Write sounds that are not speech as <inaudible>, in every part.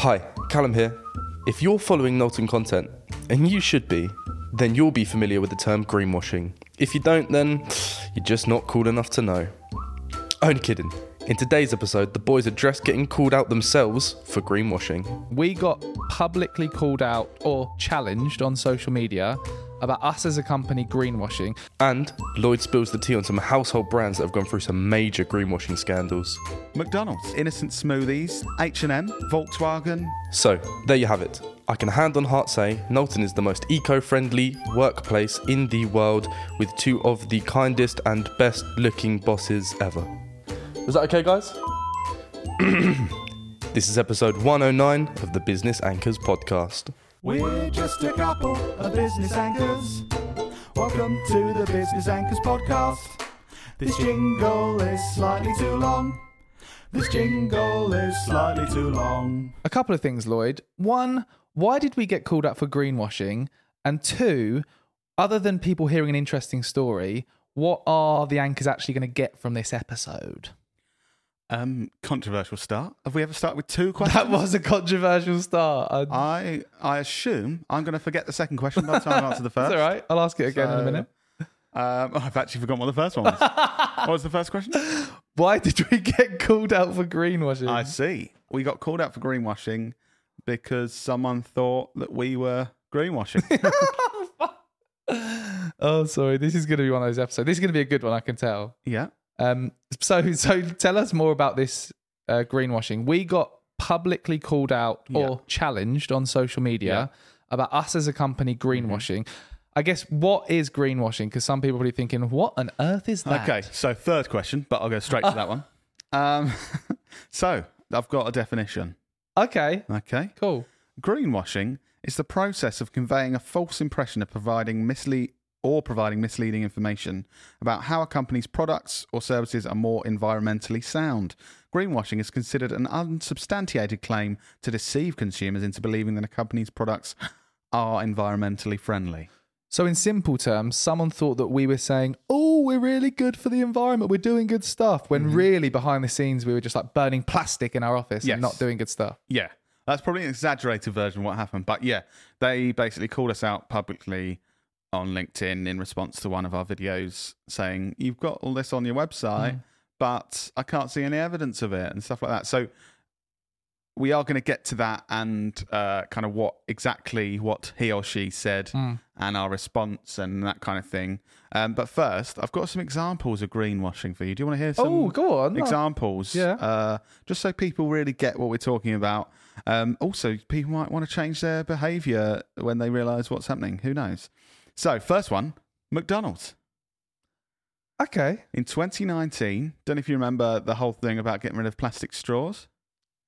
Hi, Callum here. If you're following Knowlton content, and you should be, then you'll be familiar with the term greenwashing. If you don't, then you're just not cool enough to know. Only kidding. In today's episode, the boys address getting called out themselves for greenwashing. We got publicly called out or challenged on social media about us as a company greenwashing. And Lloyd spills the tea on some household brands that have gone through some major greenwashing scandals. McDonald's, Innocent Smoothies, H&M, Volkswagen. So, there you have it. I can hand on heart say Knowlton is the most eco friendly workplace in the world with two of the kindest and best looking bosses ever. Is that okay, guys? <clears throat> this is episode 109 of the Business Anchors podcast. We're just a couple of business anchors. Welcome to the Business Anchors podcast. This jingle is slightly too long. This jingle is slightly too long. A couple of things, Lloyd. One, why did we get called up for greenwashing? And two, other than people hearing an interesting story, what are the anchors actually going to get from this episode? Um, controversial start. Have we ever started with two questions? That was a controversial start. I, <laughs> I I assume I'm going to forget the second question by the time I answer the <laughs> first. That's all right. I'll ask it again in a minute. Um, I've actually forgotten what the first one was. <laughs> what was the first question? Why did we get called out for greenwashing? I see. We got called out for greenwashing because someone thought that we were greenwashing. oh, sorry. This is going to be one of those episodes. This is going to be a good one, I can tell. yeah. Um, so, <laughs> so tell us more about this uh, greenwashing. We got publicly called out or Yeah. challenged on social media about us as a company Mm-hmm. greenwashing. I guess what is greenwashing? Because some people will be thinking, "What on earth is that?" Okay, so third question, but I'll go straight to that one. <laughs> Um, <laughs> so I've got a definition. Okay. Okay. Cool. Greenwashing is the process of conveying a false impression of providing mislead or providing misleading information about how a company's products or services are more environmentally sound. Greenwashing is considered an unsubstantiated claim to deceive consumers into believing that a company's products are environmentally friendly. So, in simple terms, someone thought that we were saying, "Oh, we're really good for the environment. We're doing good stuff," when Mm-hmm. really behind the scenes we were just like burning plastic in our office Yes. and not doing good stuff. Yeah, that's probably an exaggerated version of what happened. But yeah, they basically called us out publicly on LinkedIn in response to one of our videos saying, You've got all this on your website, but I can't see any evidence of it and stuff like that. So we are going to get to that and uh, kind of what exactly what he or she said and our response and that kind of thing. Um, but first, I've got some examples of greenwashing for you. Do you want to hear some? Oh, go on. examples. Yeah. Uh, just so people really get what we're talking about. Um, also, people might want to change their behaviour when they realise what's happening. Who knows? So, first one McDonald's. Okay. In 2019, don't know if you remember the whole thing about getting rid of plastic straws.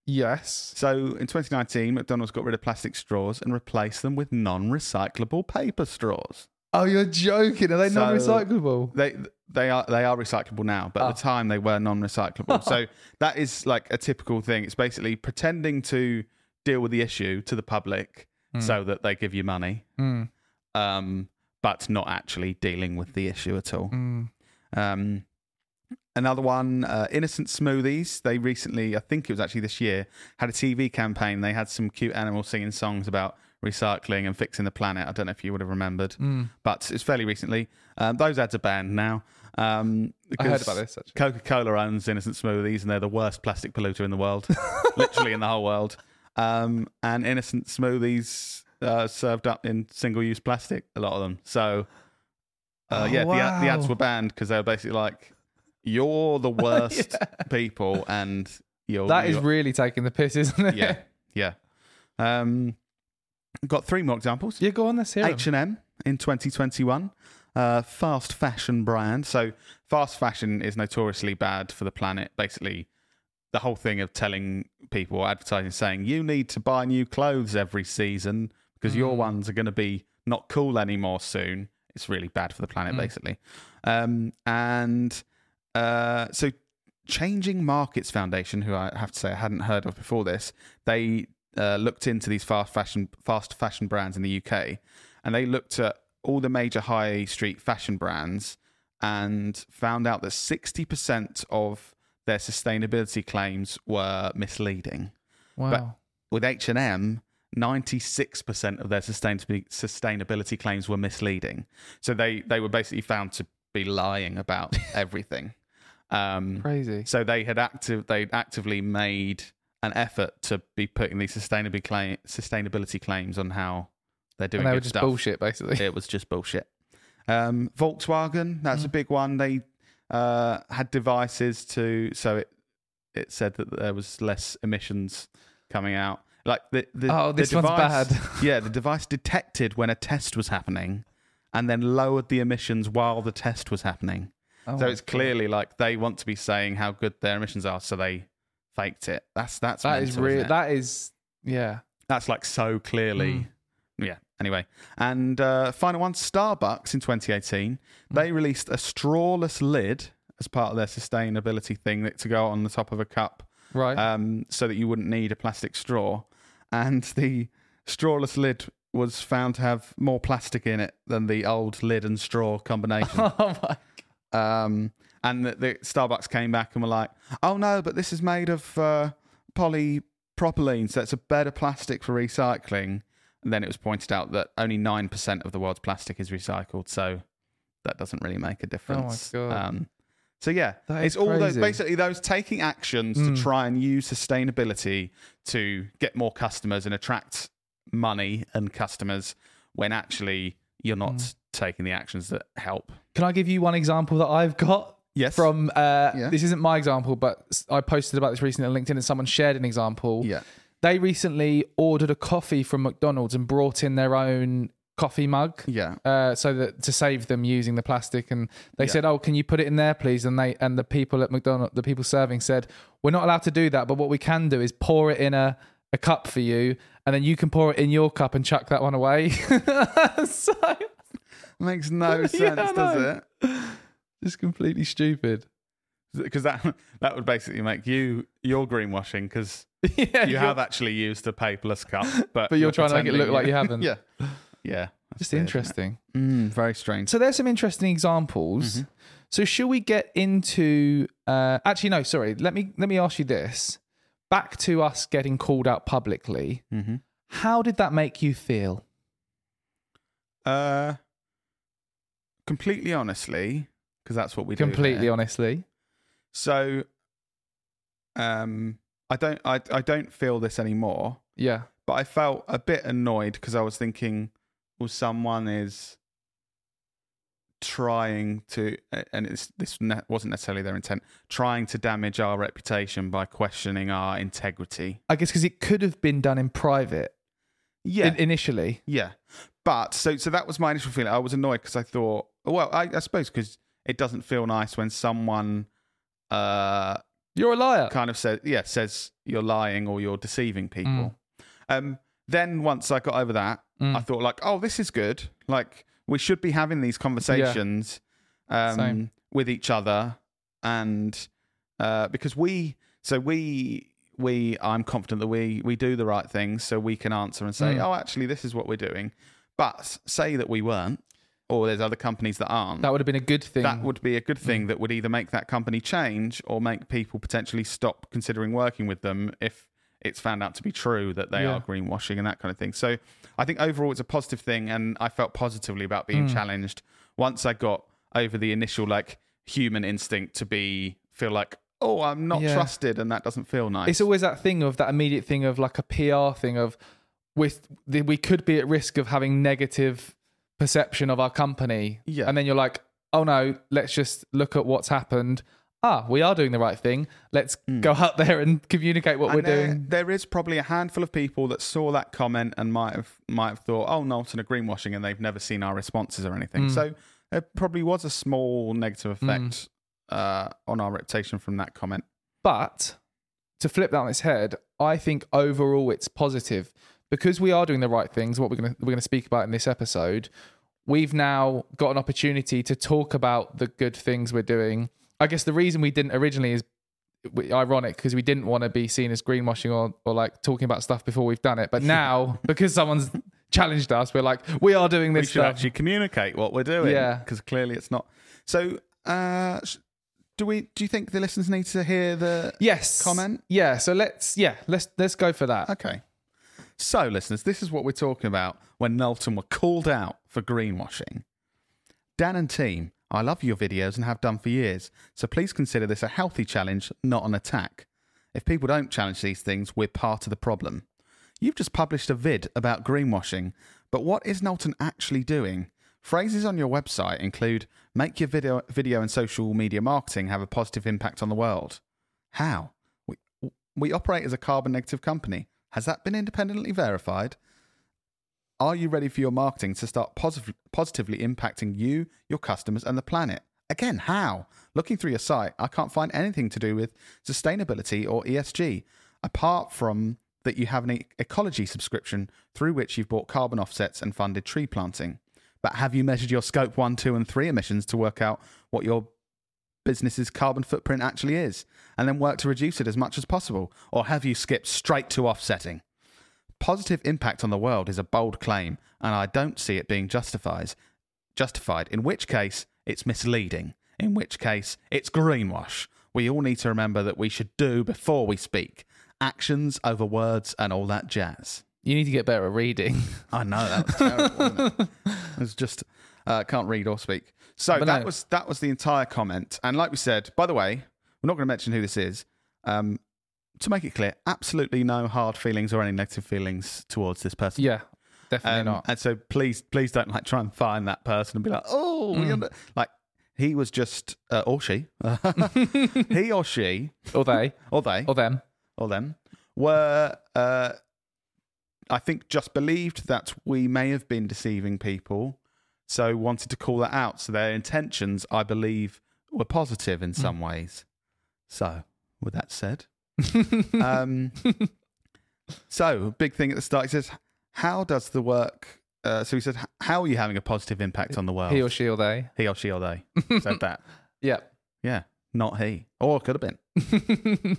Yes. So, in 2019, McDonald's got rid of plastic straws and replaced them with non recyclable paper straws. Oh, you're joking. Are they So- non-recyclable? They they are they are recyclable now, but at the time they were non-recyclable. <laughs> so that is like a typical thing. It's basically pretending to deal with the issue to the public so that they give you money, Mm. um, but not actually dealing with the issue at all. Mm. Um, another one, uh, Innocent Smoothies. They recently, I think it was actually this year, had a TV campaign. They had some cute animals singing songs about recycling and fixing the planet. I don't know if you would have remembered, Mm. but it's fairly recently. Um, those ads are banned now. Um, I heard about this. Coca Cola owns Innocent Smoothies, and they're the worst plastic polluter in the world, <laughs> literally in the whole world. Um, and Innocent Smoothies uh, served up in single use plastic, a lot of them. So, uh, Oh, yeah, the, the ads were banned because they were basically like, you're the <laughs> worst people, and you're. That is you're- really taking the piss, isn't it? yeah, yeah. Um, got three more examples. Yeah, go on, let's hear 'em. H and M in 2021, uh, fast fashion brand. So fast fashion is notoriously bad for the planet. Basically, the whole thing of telling people, advertising, saying you need to buy new clothes every season because mm. your ones are going to be not cool anymore soon. It's really bad for the planet, mm. basically. Um, and uh, so, Changing Markets Foundation, who I have to say I hadn't heard of before this, they uh, looked into these fast fashion fast fashion brands in the UK, and they looked at all the major high street fashion brands and found out that 60% of their sustainability claims were misleading. Wow. But with H&M, 96% of their sustainability claims were misleading. So they, they were basically found to be lying about <laughs> everything. Um, Crazy. So they had active they actively made an effort to be putting these sustainability claim, sustainability claims on how they're doing. And they were just stuff. bullshit, basically. It was just bullshit. Um, Volkswagen, that's mm. a big one. They uh, had devices to so it it said that there was less emissions coming out. Like the, the Oh, the this one's device- bad. <laughs> yeah, the device detected when a test was happening, and then lowered the emissions while the test was happening. Oh so it's God. clearly like they want to be saying how good their emissions are, so they faked it. That's that's That is mental, isn't real. That is, yeah. That's like so clearly. Mm. Yeah. Anyway, and uh, final one, Starbucks in 2018, they released a strawless lid as part of their sustainability thing that to go on the top of a cup, Right. um, so that you wouldn't need a plastic straw. And the strawless lid was found to have more plastic in it than the old lid and straw combination. <laughs> oh my. Um, and the, the Starbucks came back and were like, "Oh no, but this is made of uh, polypropylene, so it's a better plastic for recycling." And then it was pointed out that only nine percent of the world's plastic is recycled, so that doesn't really make a difference. Oh my god. Um, so yeah, That it's all those basically those taking actions Mm. to try and use sustainability to get more customers and attract money and customers when actually you're not Mm. taking the actions that help. Can I give you one example that I've got Yes. from? Uh, Yeah. This isn't my example, but I posted about this recently on LinkedIn, and someone shared an example. yeah. They recently ordered a coffee from McDonald's and brought in their own coffee mug. Yeah. Uh, so that to save them using the plastic, and they Yeah. said, "Oh, can you put it in there, please?" And they and the people at McDonald's, the people serving, said, "We're not allowed to do that, but what we can do is pour it in a a cup for you, and then you can pour it in your cup and chuck that one away." <laughs> so Makes no <laughs> sense, Yeah, does it? it's completely stupid. Because that <laughs> that would basically make you you're greenwashing because yeah, you have actually used a paperless cup, but But you're trying to make it look like you haven't. yeah, yeah. that's just weird, interesting. Mm, very strange. So there's some interesting examples. Mhm. So should we get into? Uh, actually, no. Sorry. Let me let me ask you this. Back to us getting called out publicly. hmm How did that make you feel? Uh, completely honestly, because that's what we do. Completely here. honestly. So, um, I don't I I don't feel this anymore. Yeah. but I felt a bit annoyed because I was thinking, well, someone is trying to, and it's, this ne- wasn't necessarily their intent, trying to damage our reputation by questioning our integrity. I guess because it could have been done in private Yeah, in- initially. yeah. But so so that was my initial feeling. I was annoyed because I thought, well, I, I suppose because it doesn't feel nice when someone uh You're a liar. kind of says yeah says you're lying or you're deceiving people. Um, then once I got over that, Mm. I thought like, oh, this is good. Like we should be having these conversations um, with each other, and uh, because we, so we, we, I'm confident that we we do the right things, so we can answer and say, Mm. oh, actually, this is what we're doing. But say that we weren't, or there's other companies that aren't. That would have been a good thing. That would be a good Mm. thing that would either make that company change or make people potentially stop considering working with them if it's found out to be true that they Yeah. are greenwashing and that kind of thing. So I think overall it's a positive thing, and I felt positively about being Mm. challenged once I got over the initial like human instinct to be feel like oh I'm not Yeah. trusted and that doesn't feel nice. It's always that thing of that immediate thing of like a PR thing of with the, we could be at risk of having negative perception of our company. Yeah. And then you're like, oh no, let's just look at what's happened. Ah, we are doing the right thing. Let's go out there and communicate what Hmm. And we're there, doing. There is probably a handful of people that saw that comment and might have might have thought, "Oh, Knowlton are greenwashing," and they've never seen our responses or anything. Mm. So it probably was a small negative effect uh, on our reputation from that comment. But to flip that on its head, I think overall it's positive because we are doing the right things. What we're gonna we're gonna speak about in this episode, we've now got an opportunity to talk about the good things we're doing. I guess the reason we didn't originally is ironic because we didn't want to be seen as greenwashing or or like talking about stuff before we've done it. But now <laughs> because someone's challenged us, we're like we are doing this. We should stuff. actually communicate what we're doing, Yeah. because clearly it's not. So, uh, do we? Do you think the listeners need to hear the? yes. Comment? Yeah. So let's yeah let's let's go for that. Okay. So, listeners, this is what we're talking about when Knowlton were called out for greenwashing. Dan and team, I love your videos and have done for years, so please consider this a healthy challenge, not an attack. If people don't challenge these things, we're part of the problem. You've just published a vid about greenwashing, but what is Knowlton actually doing? Phrases on your website include make your video, video and social media marketing have a positive impact on the world. How? We, we operate as a carbon negative company. Has that been independently verified? Are you ready for your marketing to start positive, positively impacting you, your customers, and the planet? Again, how? Looking through your site, I can't find anything to do with sustainability or ESG, apart from that you have an Ecologi subscription through which you've bought carbon offsets and funded tree planting. But have you measured your scope 1, 2, and 3 emissions to work out what your business's carbon footprint actually is and then work to reduce it as much as possible? Or have you skipped straight to offsetting? Positive impact on the world is a bold claim, and I don't see it being justified. Justified, in which case it's misleading, in which case it's greenwash. We all need to remember that we should do before we speak. Actions over words and all that jazz. You need to get better at reading. I know that was terrible. it? <laughs> it was just uh, can't read or speak. So But that no. was that was the entire comment. And like we said, by the way, we're not going to mention who this is. Um, to make it clear, absolutely no hard feelings or any negative feelings towards this person. yeah, definitely Um, not. And so please, please don't like try and find that person and be like, oh, we Mm. under-" like he was just uh, or she, <laughs> <laughs> he or she Or they, <laughs> or they or them. or them were uh, I think just believed that we may have been deceiving people, so wanted to call that out. So their intentions, I believe, were positive in some ways. So, with that said, <laughs> um, <laughs> so big thing at the start. He says, "How does the work?" Uh, so he said, "How are you having a positive impact on the world?" He or she or they. he or she or they <laughs> said that. Yeah. Yeah, not he, or could have been.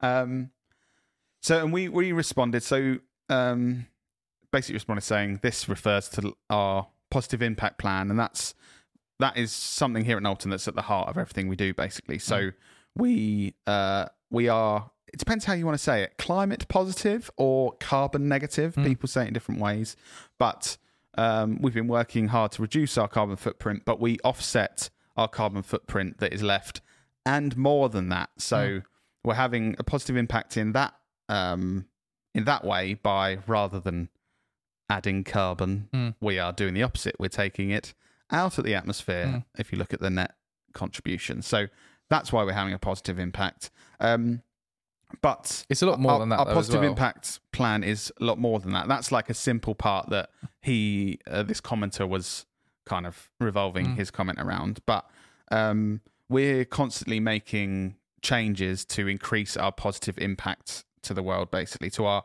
Um, so and we we responded. So um, basically responded saying this refers to our positive impact plan, and that's that is something here at Knowlton that's at the heart of everything we do. Basically, so we uh, we are. It depends how you want to say it. Climate positive or carbon negative. People say it in different ways, but um, we've been working hard to reduce our carbon footprint, but we offset our carbon footprint that is left, and more than that. So we're having a positive impact in that um, in that way by rather than adding carbon, Mm. we are doing the opposite. We're taking it out of the atmosphere. Mm. If you look at the net contribution, so that's why we're having a positive impact. Um, but It's a lot more our, than that. Our though, positive well. impact plan is a lot more than that. That's like a simple part that he, uh, this commenter, was kind of revolving Mm. his comment around. But um, we're constantly making changes to increase our positive impact to the world, basically to our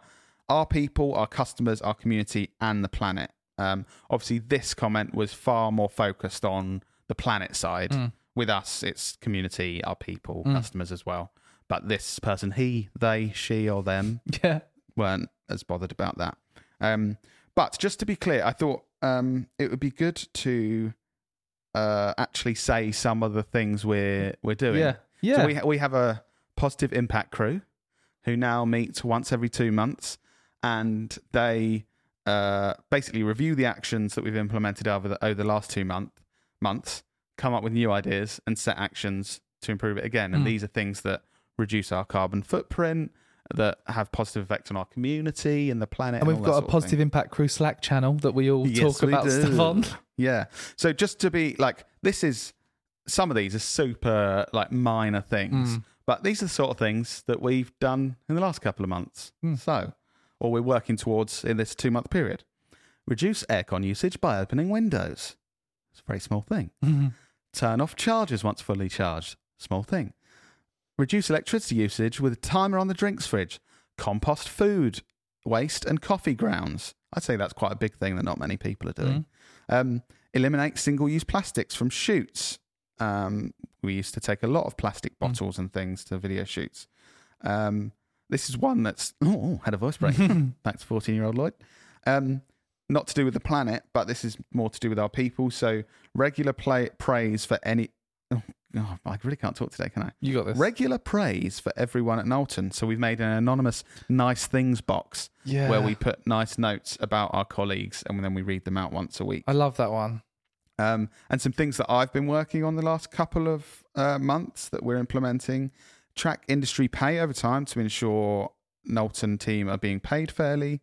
our people, our customers, our community, and the planet. Um, obviously, this comment was far more focused on the planet side. Mm. With us, it's community, our people, Mm. customers as well. But this person, he, they, she, or them, <laughs> Yeah. weren't as bothered about that. Um, but just to be clear, I thought um, it would be good to uh, actually say some of the things we're we're doing. Yeah. Yeah. So we ha- we have a positive impact crew who now meet once every two months, and they uh, basically review the actions that we've implemented over the over the last two month months, come up with new ideas, and set actions to improve it again. And Mm. these are things that reduce our carbon footprint, that have positive effect on our community and the planet. and we've all that got a sort of thing. positive impact crew Slack channel that we all Yes, talk we about do. stuff on. <laughs> Yeah. So just to be like, this is some of these are super like minor things, Mm. but these are the sort of things that we've done in the last couple of months. Mm. So, or we're working towards in this two month period. Reduce aircon usage by opening windows. It's a very small thing. Turn off chargers once fully charged. Small thing. Reduce electricity usage with a timer on the drinks fridge. Compost food waste and coffee grounds. I'd say that's quite a big thing that not many people are doing. Um, eliminate single use plastics from shoots. Um, we used to take a lot of plastic bottles and things to video shoots. Um, this is one that's oh had a voice break. <laughs> Back to fourteen year old Lloyd. Um, not to do with the planet, but this is more to do with our people. So regular play, praise for any. Oh oh, I really can't talk today, can I? You got this. Regular praise for everyone at Knowlton. So we've made an anonymous nice things box yeah. where we put nice notes about our colleagues and then we read them out once a week. I love that one. Um, and some things that I've been working on the last couple of uh, months that we're implementing. Track industry pay over time to ensure Knowlton team are being paid fairly.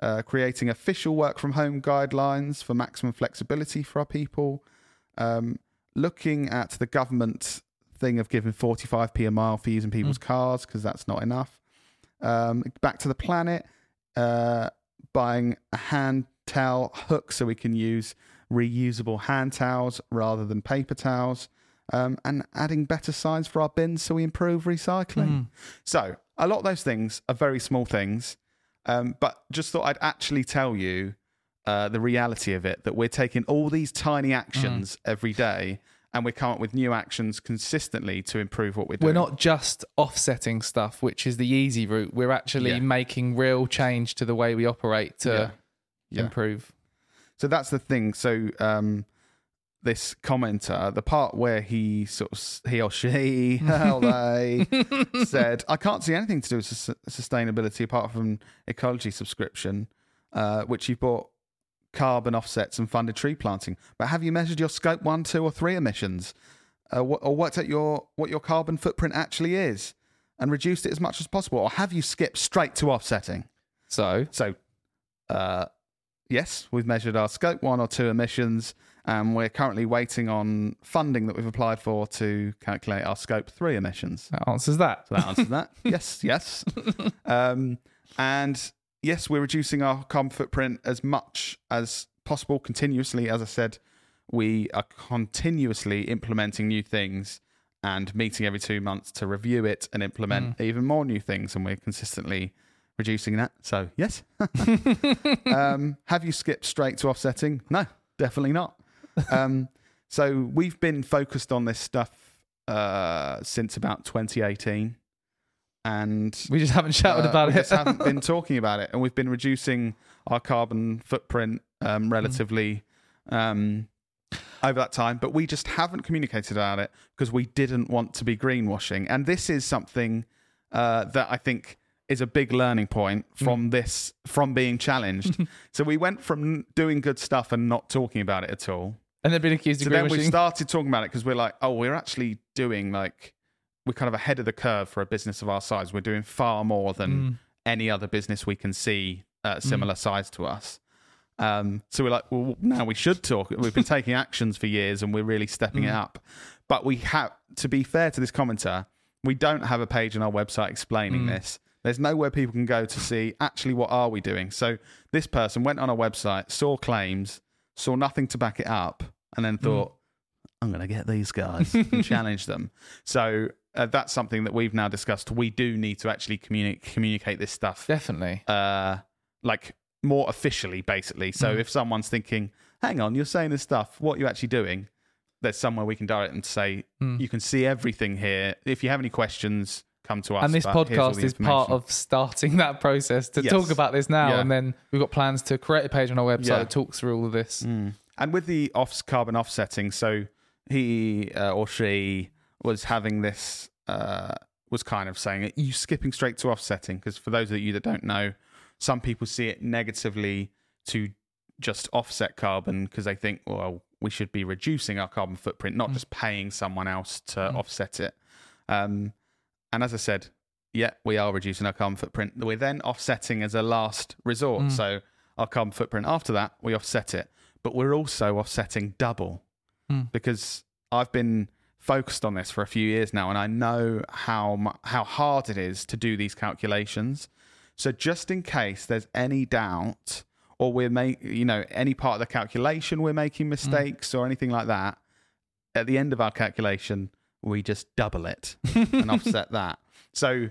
Uh, creating official work from home guidelines for maximum flexibility for our people. Um, looking at the government thing of giving 45p a mile for using people's cars because that's not enough. Um, back to the planet, uh, buying a hand towel hook so we can use reusable hand towels rather than paper towels, um, and adding better signs for our bins so we improve recycling. Mm. So, a lot of those things are very small things, um, but just thought I'd actually tell you uh, the reality of it that we're taking all these tiny actions every day and we come up with new actions consistently to improve what we're doing. We're not just offsetting stuff, which is the easy route. We're actually Yeah. making real change to the way we operate to Yeah. Yeah. improve. So that's the thing. So um, this commenter, the part where he sort of he or she, <laughs> how they <laughs> said, I can't see anything to do with sus- sustainability apart from Ecologi subscription, uh, which you've bought carbon offsets and funded tree planting. But have you measured your scope one, two, or three emissions, uh, wh- or worked out your what your carbon footprint actually is, and reduced it as much as possible, or have you skipped straight to offsetting? So So, uh, yes, we've measured our scope one or two emissions, and we're currently waiting on funding that we've applied for to calculate our scope three emissions. that answers that. So that answers that. <laughs> yes, yes. Um, and yes, we're reducing our carbon footprint as much as possible continuously. As I said, we are continuously implementing new things and meeting every two months to review it and implement even more new things. And we're consistently reducing that. So, yes. <laughs> <laughs> um, have you skipped straight to offsetting? No, definitely not. Um, so, we've been focused on this stuff uh, since about 2018. And We just haven't shouted uh, about we it. just haven't been <laughs> talking about it, and we've been reducing our carbon footprint um, relatively um, over that time. But we just haven't communicated about it because we didn't want to be greenwashing. And this is something uh, that I think is a big learning point from this from being challenged. <laughs> so we went from doing good stuff and not talking about it at all and they've been accused so of then we started talking about it because we're like, oh, we're actually doing like we're kind of ahead of the curve for a business of our size. We're doing far more than Mm. any other business we can see uh, similar size to us. Um, so we're like, well, now we should talk. We've been <laughs> taking actions for years, and we're really stepping it Mm. up. But we have to be fair to this commenter. We don't have a page on our website explaining Mm. this. There's nowhere people can go to see actually what are we doing. So this person went on our website, saw claims, saw nothing to back it up, and then thought, I'm going to get these guys <laughs> and challenge them. So uh, that's something that we've now discussed. We do need to actually communi- communicate this stuff, Definitely. uh, like more officially, basically. So Mm. if someone's thinking, "Hang on, you're saying this stuff. What are you actually doing?" There's somewhere we can direct them to say, Mm. "You can see everything here. If you have any questions, come to us." and this but here's all podcast is part of starting that process to Yes. talk about this now. Yeah. And then we've got plans to create a page on our website Yeah. that talks through all of this. Mm. And with the off carbon offsetting, so he uh, or she was having this, uh, was kind of saying, Are you skipping straight to offsetting? Because for those of you that don't know, some people see it negatively to just offset carbon because they think, well, we should be reducing our carbon footprint, not Mm. just paying someone else to Mm. offset it. Um, and as I said, yeah, we are reducing our carbon footprint. We're then offsetting as a last resort. Mm. So our carbon footprint after that, we offset it. But we're also offsetting double Mm. because I've been focused on this for a few years now, and I know how how hard it is to do these calculations. So just in case there's any doubt, or we're make you know any part of the calculation we're making mistakes or anything like that, at the end of our calculation we just double it <laughs> and offset that. So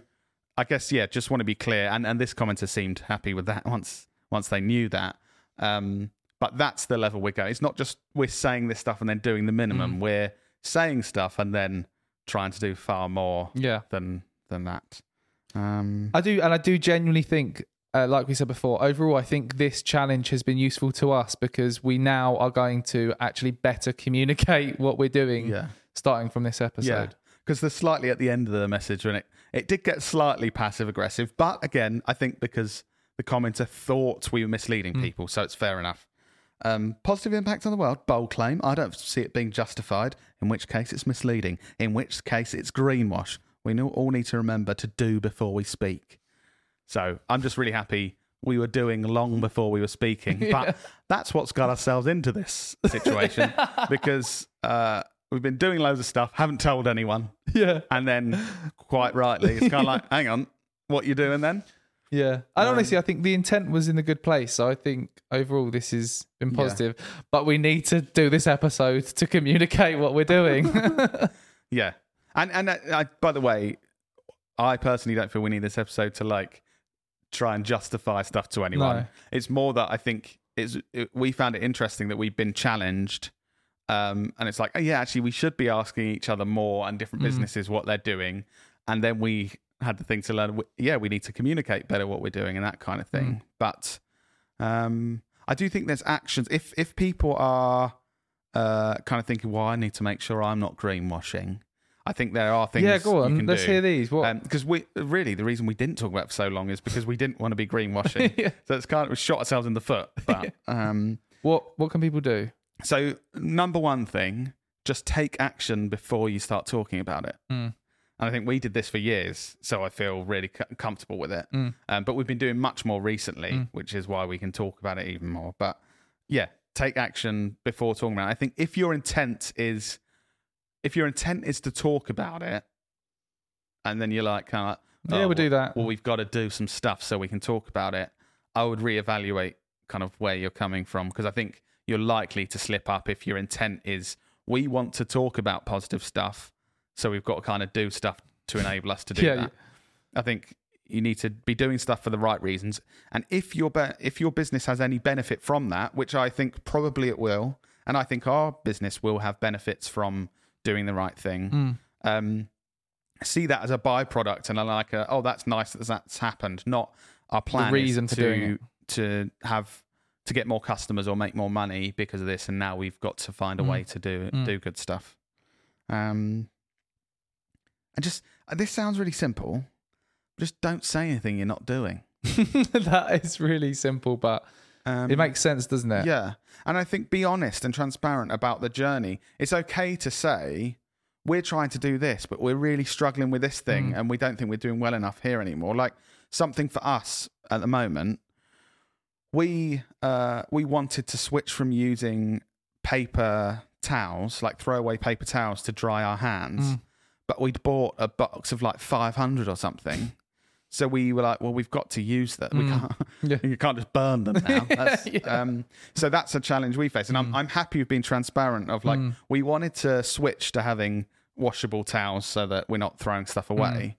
I guess yeah, just want to be clear, and and this commenter seemed happy with that <laughs> once once they knew that. Um, but that's the level we're going. It's not just we're saying this stuff and then doing the minimum. Mm. We're saying stuff and then trying to do far more Yeah. than than that. Um, I do, and I do genuinely think, uh, like we said before, overall, I think this challenge has been useful to us because we now are going to actually better communicate <laughs> what we're doing yeah, starting from this episode. because they're slightly at the end of the message when it it did get slightly passive aggressive, but again, I think because the commenter thought we were misleading Hmm. people, so it's fair enough. Um, positive impact on the world, bold claim. I don't see it being justified. In which case, it's misleading. In which case, it's greenwash. We all need to remember to do before we speak. So I'm just really happy we were doing long before we were speaking. <laughs> But that's what's got ourselves into this situation <laughs> because uh, we've been doing loads of stuff, haven't told anyone. Yeah. And then, <laughs> quite rightly, it's kind of like, hang on, what you doing then? Yeah. And Um, honestly, I think the intent was in a good place. So I think overall this has been Yeah. positive. But we need to do this episode to communicate what we're doing. <laughs> Yeah. And and uh, I, by the way, I personally don't feel we need this episode to like try and justify stuff to anyone. No. It's more that I think it's it, we found it interesting that we've been challenged. Um, and it's like, oh, yeah, actually, we should be asking each other more and different Mm. businesses what they're doing. And then we had the thing to learn. Yeah, we need to communicate better what we're doing and that kind of thing. Mm. But um, I do think there's actions. If if people are uh, kind of thinking, well, I need to make sure I'm not greenwashing. I think there are things. yeah, go on. can Let's do. hear these. What? Because we really the reason we didn't talk about it for so long is because we didn't want to be <laughs> greenwashing. Yeah. So it's kind of we shot ourselves in the foot. But <laughs> um, what what can people do? So number one thing, just take action before you start talking about it. Mm. And I think we did this for years, so I feel really co- comfortable with it. Mm. Um, but we've been doing much more recently, Mm. which is why we can talk about it even more. But yeah, take action before talking about it. I think if your intent is, if your intent is to talk about it, and then you're like, kind of, Yeah, we'll do that. Well, we've got to do some stuff so we can talk about it. I would reevaluate kind of where you're coming from because I think you're likely to slip up if your intent is we want to talk about positive stuff, so we've got to kind of do stuff to enable us to do Yeah, that. I think you need to be doing stuff for the right reasons, and if your be- if your business has any benefit from that, which I think probably it will, and I think our business will have benefits from doing the right thing. Mm. Um, see that as a byproduct, and I like, a, oh, that's nice that that's happened. Not our plan reason is for to to have to get more customers or make more money because of this, and now we've got to find a Mm. way to do Mm. do good stuff. Um, and just uh, this sounds really simple. Just don't say anything you're not doing. <laughs> that is really simple, but Um, it makes sense, doesn't it? yeah. And I think be honest and transparent about the journey. It's okay to say, we're trying to do this, but we're really struggling with this thing Mm. and we don't think we're doing well enough here anymore. Like something for us at the moment, we uh, we wanted to switch from using paper towels, like throwaway paper towels to dry our hands. Mm. But we'd bought a box of like 500 or something. So we were like, well, we've got to use that. We Mm. can't. <laughs> Yeah. You can't just burn them now. <laughs> That's, Yeah. um, so that's a challenge we face, and I'm I'm happy with being transparent. Of like, Mm. we wanted to switch to having washable towels so that we're not throwing stuff away,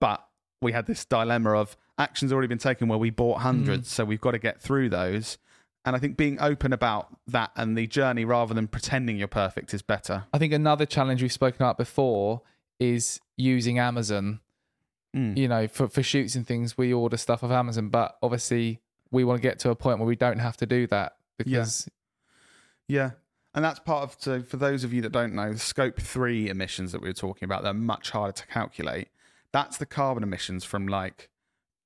but we had this dilemma of actions already been taken where we bought hundreds, so we've got to get through those. And I think being open about that and the journey rather than pretending you're perfect is better. I think another challenge we've spoken about before is using Amazon. Mm. You know, for, for shoots and things, we order stuff off Amazon, but obviously we want to get to a point where we don't have to do that because Yeah. And that's part of, so for those of you that don't know, the scope three emissions that we were talking about, they're much harder to calculate. That's the carbon emissions from like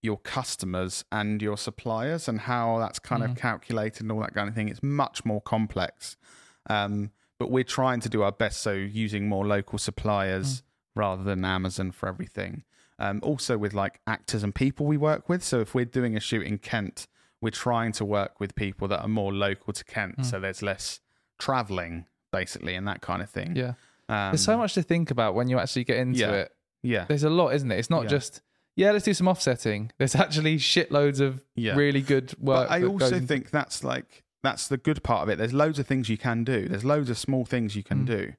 your customers and your suppliers and how that's kind of calculated and all that kind of thing. It's much more complex. Um, but we're trying to do our best. So using more local suppliers rather than Amazon for everything. Um, also with like actors and people we work with. So if we're doing a shoot in Kent, we're trying to work with people that are more local to Kent. So there's less traveling basically and that kind of thing. yeah, Um, there's so much to think about when you actually get into yeah. it. Yeah. There's a lot, isn't it? It's not Yeah. just yeah, let's do some offsetting. There's actually shitloads of Yeah. really good work. But I that also goes into- think that's like that's the good part of it. There's loads of things you can do. There's loads of small things you can Mm. do.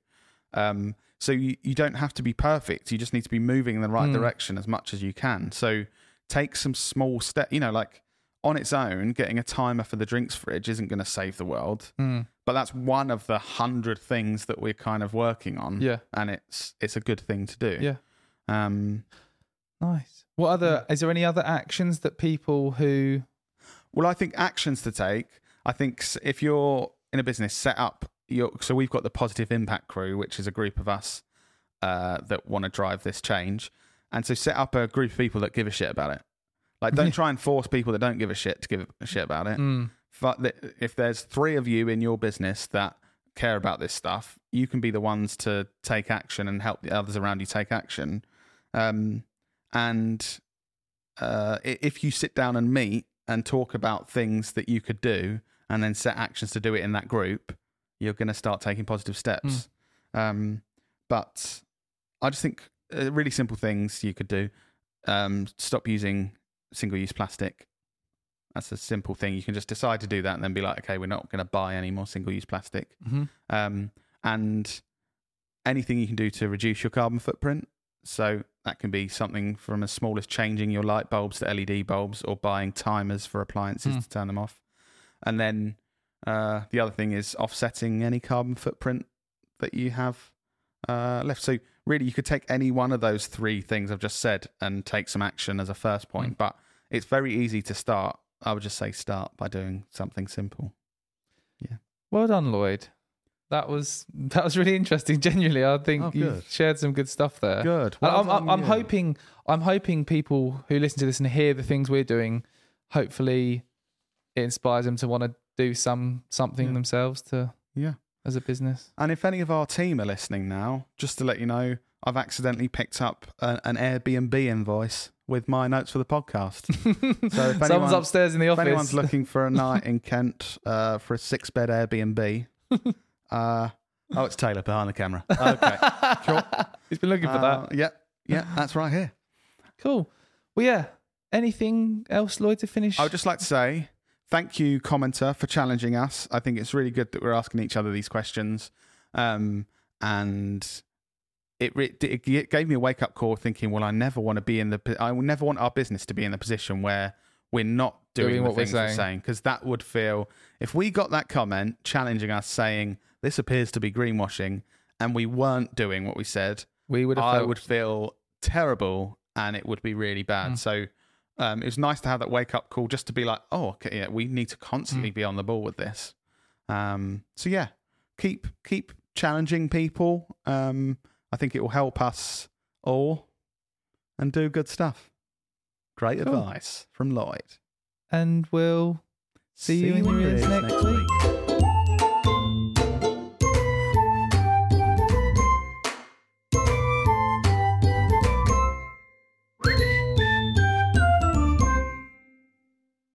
Um, so you, you don't have to be perfect. You just need to be moving in the right Mm. direction as much as you can. So take some small step. You know, like on its own, getting a timer for the drinks fridge isn't going to save the world. Mm, But that's one of the hundred things that we're kind of working on. yeah, and it's it's a good thing to do. yeah, Um, nice. What other? Is there any other actions that people who? Well, I think actions to take. I think if you're in a business, set up you're, so we've got the Positive Impact Crew, which is a group of us uh, that want to drive this change, and so set up a group of people that give a shit about it. Like, don't <laughs> try and force people that don't give a shit to give a shit about it. Mm. But if there's three of you in your business that care about this stuff, you can be the ones to take action and help the others around you take action. Um, and uh, if you sit down and meet and talk about things that you could do and then set actions to do it in that group, you're going to start taking positive steps. Um, but I just think uh, really simple things you could do. Um, stop using single use plastic. That's a simple thing. You can just decide to do that and then be like, okay, we're not going to buy any more single use plastic. hmm Um, and anything you can do to reduce your carbon footprint. So that can be something from as small as changing your light bulbs to LED bulbs or buying timers for appliances Hmm. to turn them off. And then uh, the other thing is offsetting any carbon footprint that you have uh, left. So really, you could take any one of those three things I've just said and take some action as a first point. Hmm. But it's very easy to start. I would just say start by doing something simple. Yeah. Well done, Lloyd. That was <laughs> that was really interesting. <laughs> Genuinely, I think Oh, you shared some good stuff there. Good. And I'm, I'm, I'm hoping I'm hoping people who listen to this and hear the things we're doing, hopefully, it inspires them to want to do some something Yeah. themselves to Yeah. as a business. And if any of our team are listening now, just to let you know, I've accidentally picked up a, an Airbnb invoice with my notes for the podcast. <laughs> So if Someone's upstairs in the office, if anyone's looking for a night in Kent uh, for a six bed Airbnb, uh, oh, it's Taylor behind the camera. <laughs> Okay. Cool. He's been looking for Uh, that. yeah. Yeah, that's right here. Cool. Well, yeah. Anything else, Lloyd, to finish? I would just like to say thank you, commenter, for challenging us. I think it's really good that we're asking each other these questions. Um, and it, re- it g- gave me a wake up call thinking, well, I never want to be in the, po- I will never want our business to be in the position where we're not doing, Doing what we're saying. Because that would feel, if we got that comment challenging us saying, this appears to be greenwashing, and we weren't doing what we said, we would I felt- would feel terrible and it would be really bad. Mm. So um, it was nice to have that wake up call just to be like, oh, okay, yeah, we need to constantly Mm. be on the ball with this. Um, so yeah, keep keep challenging people. Um, I think it will help us all and do good stuff. Great Cool. advice from Lloyd. And we'll see, you in your ears next week.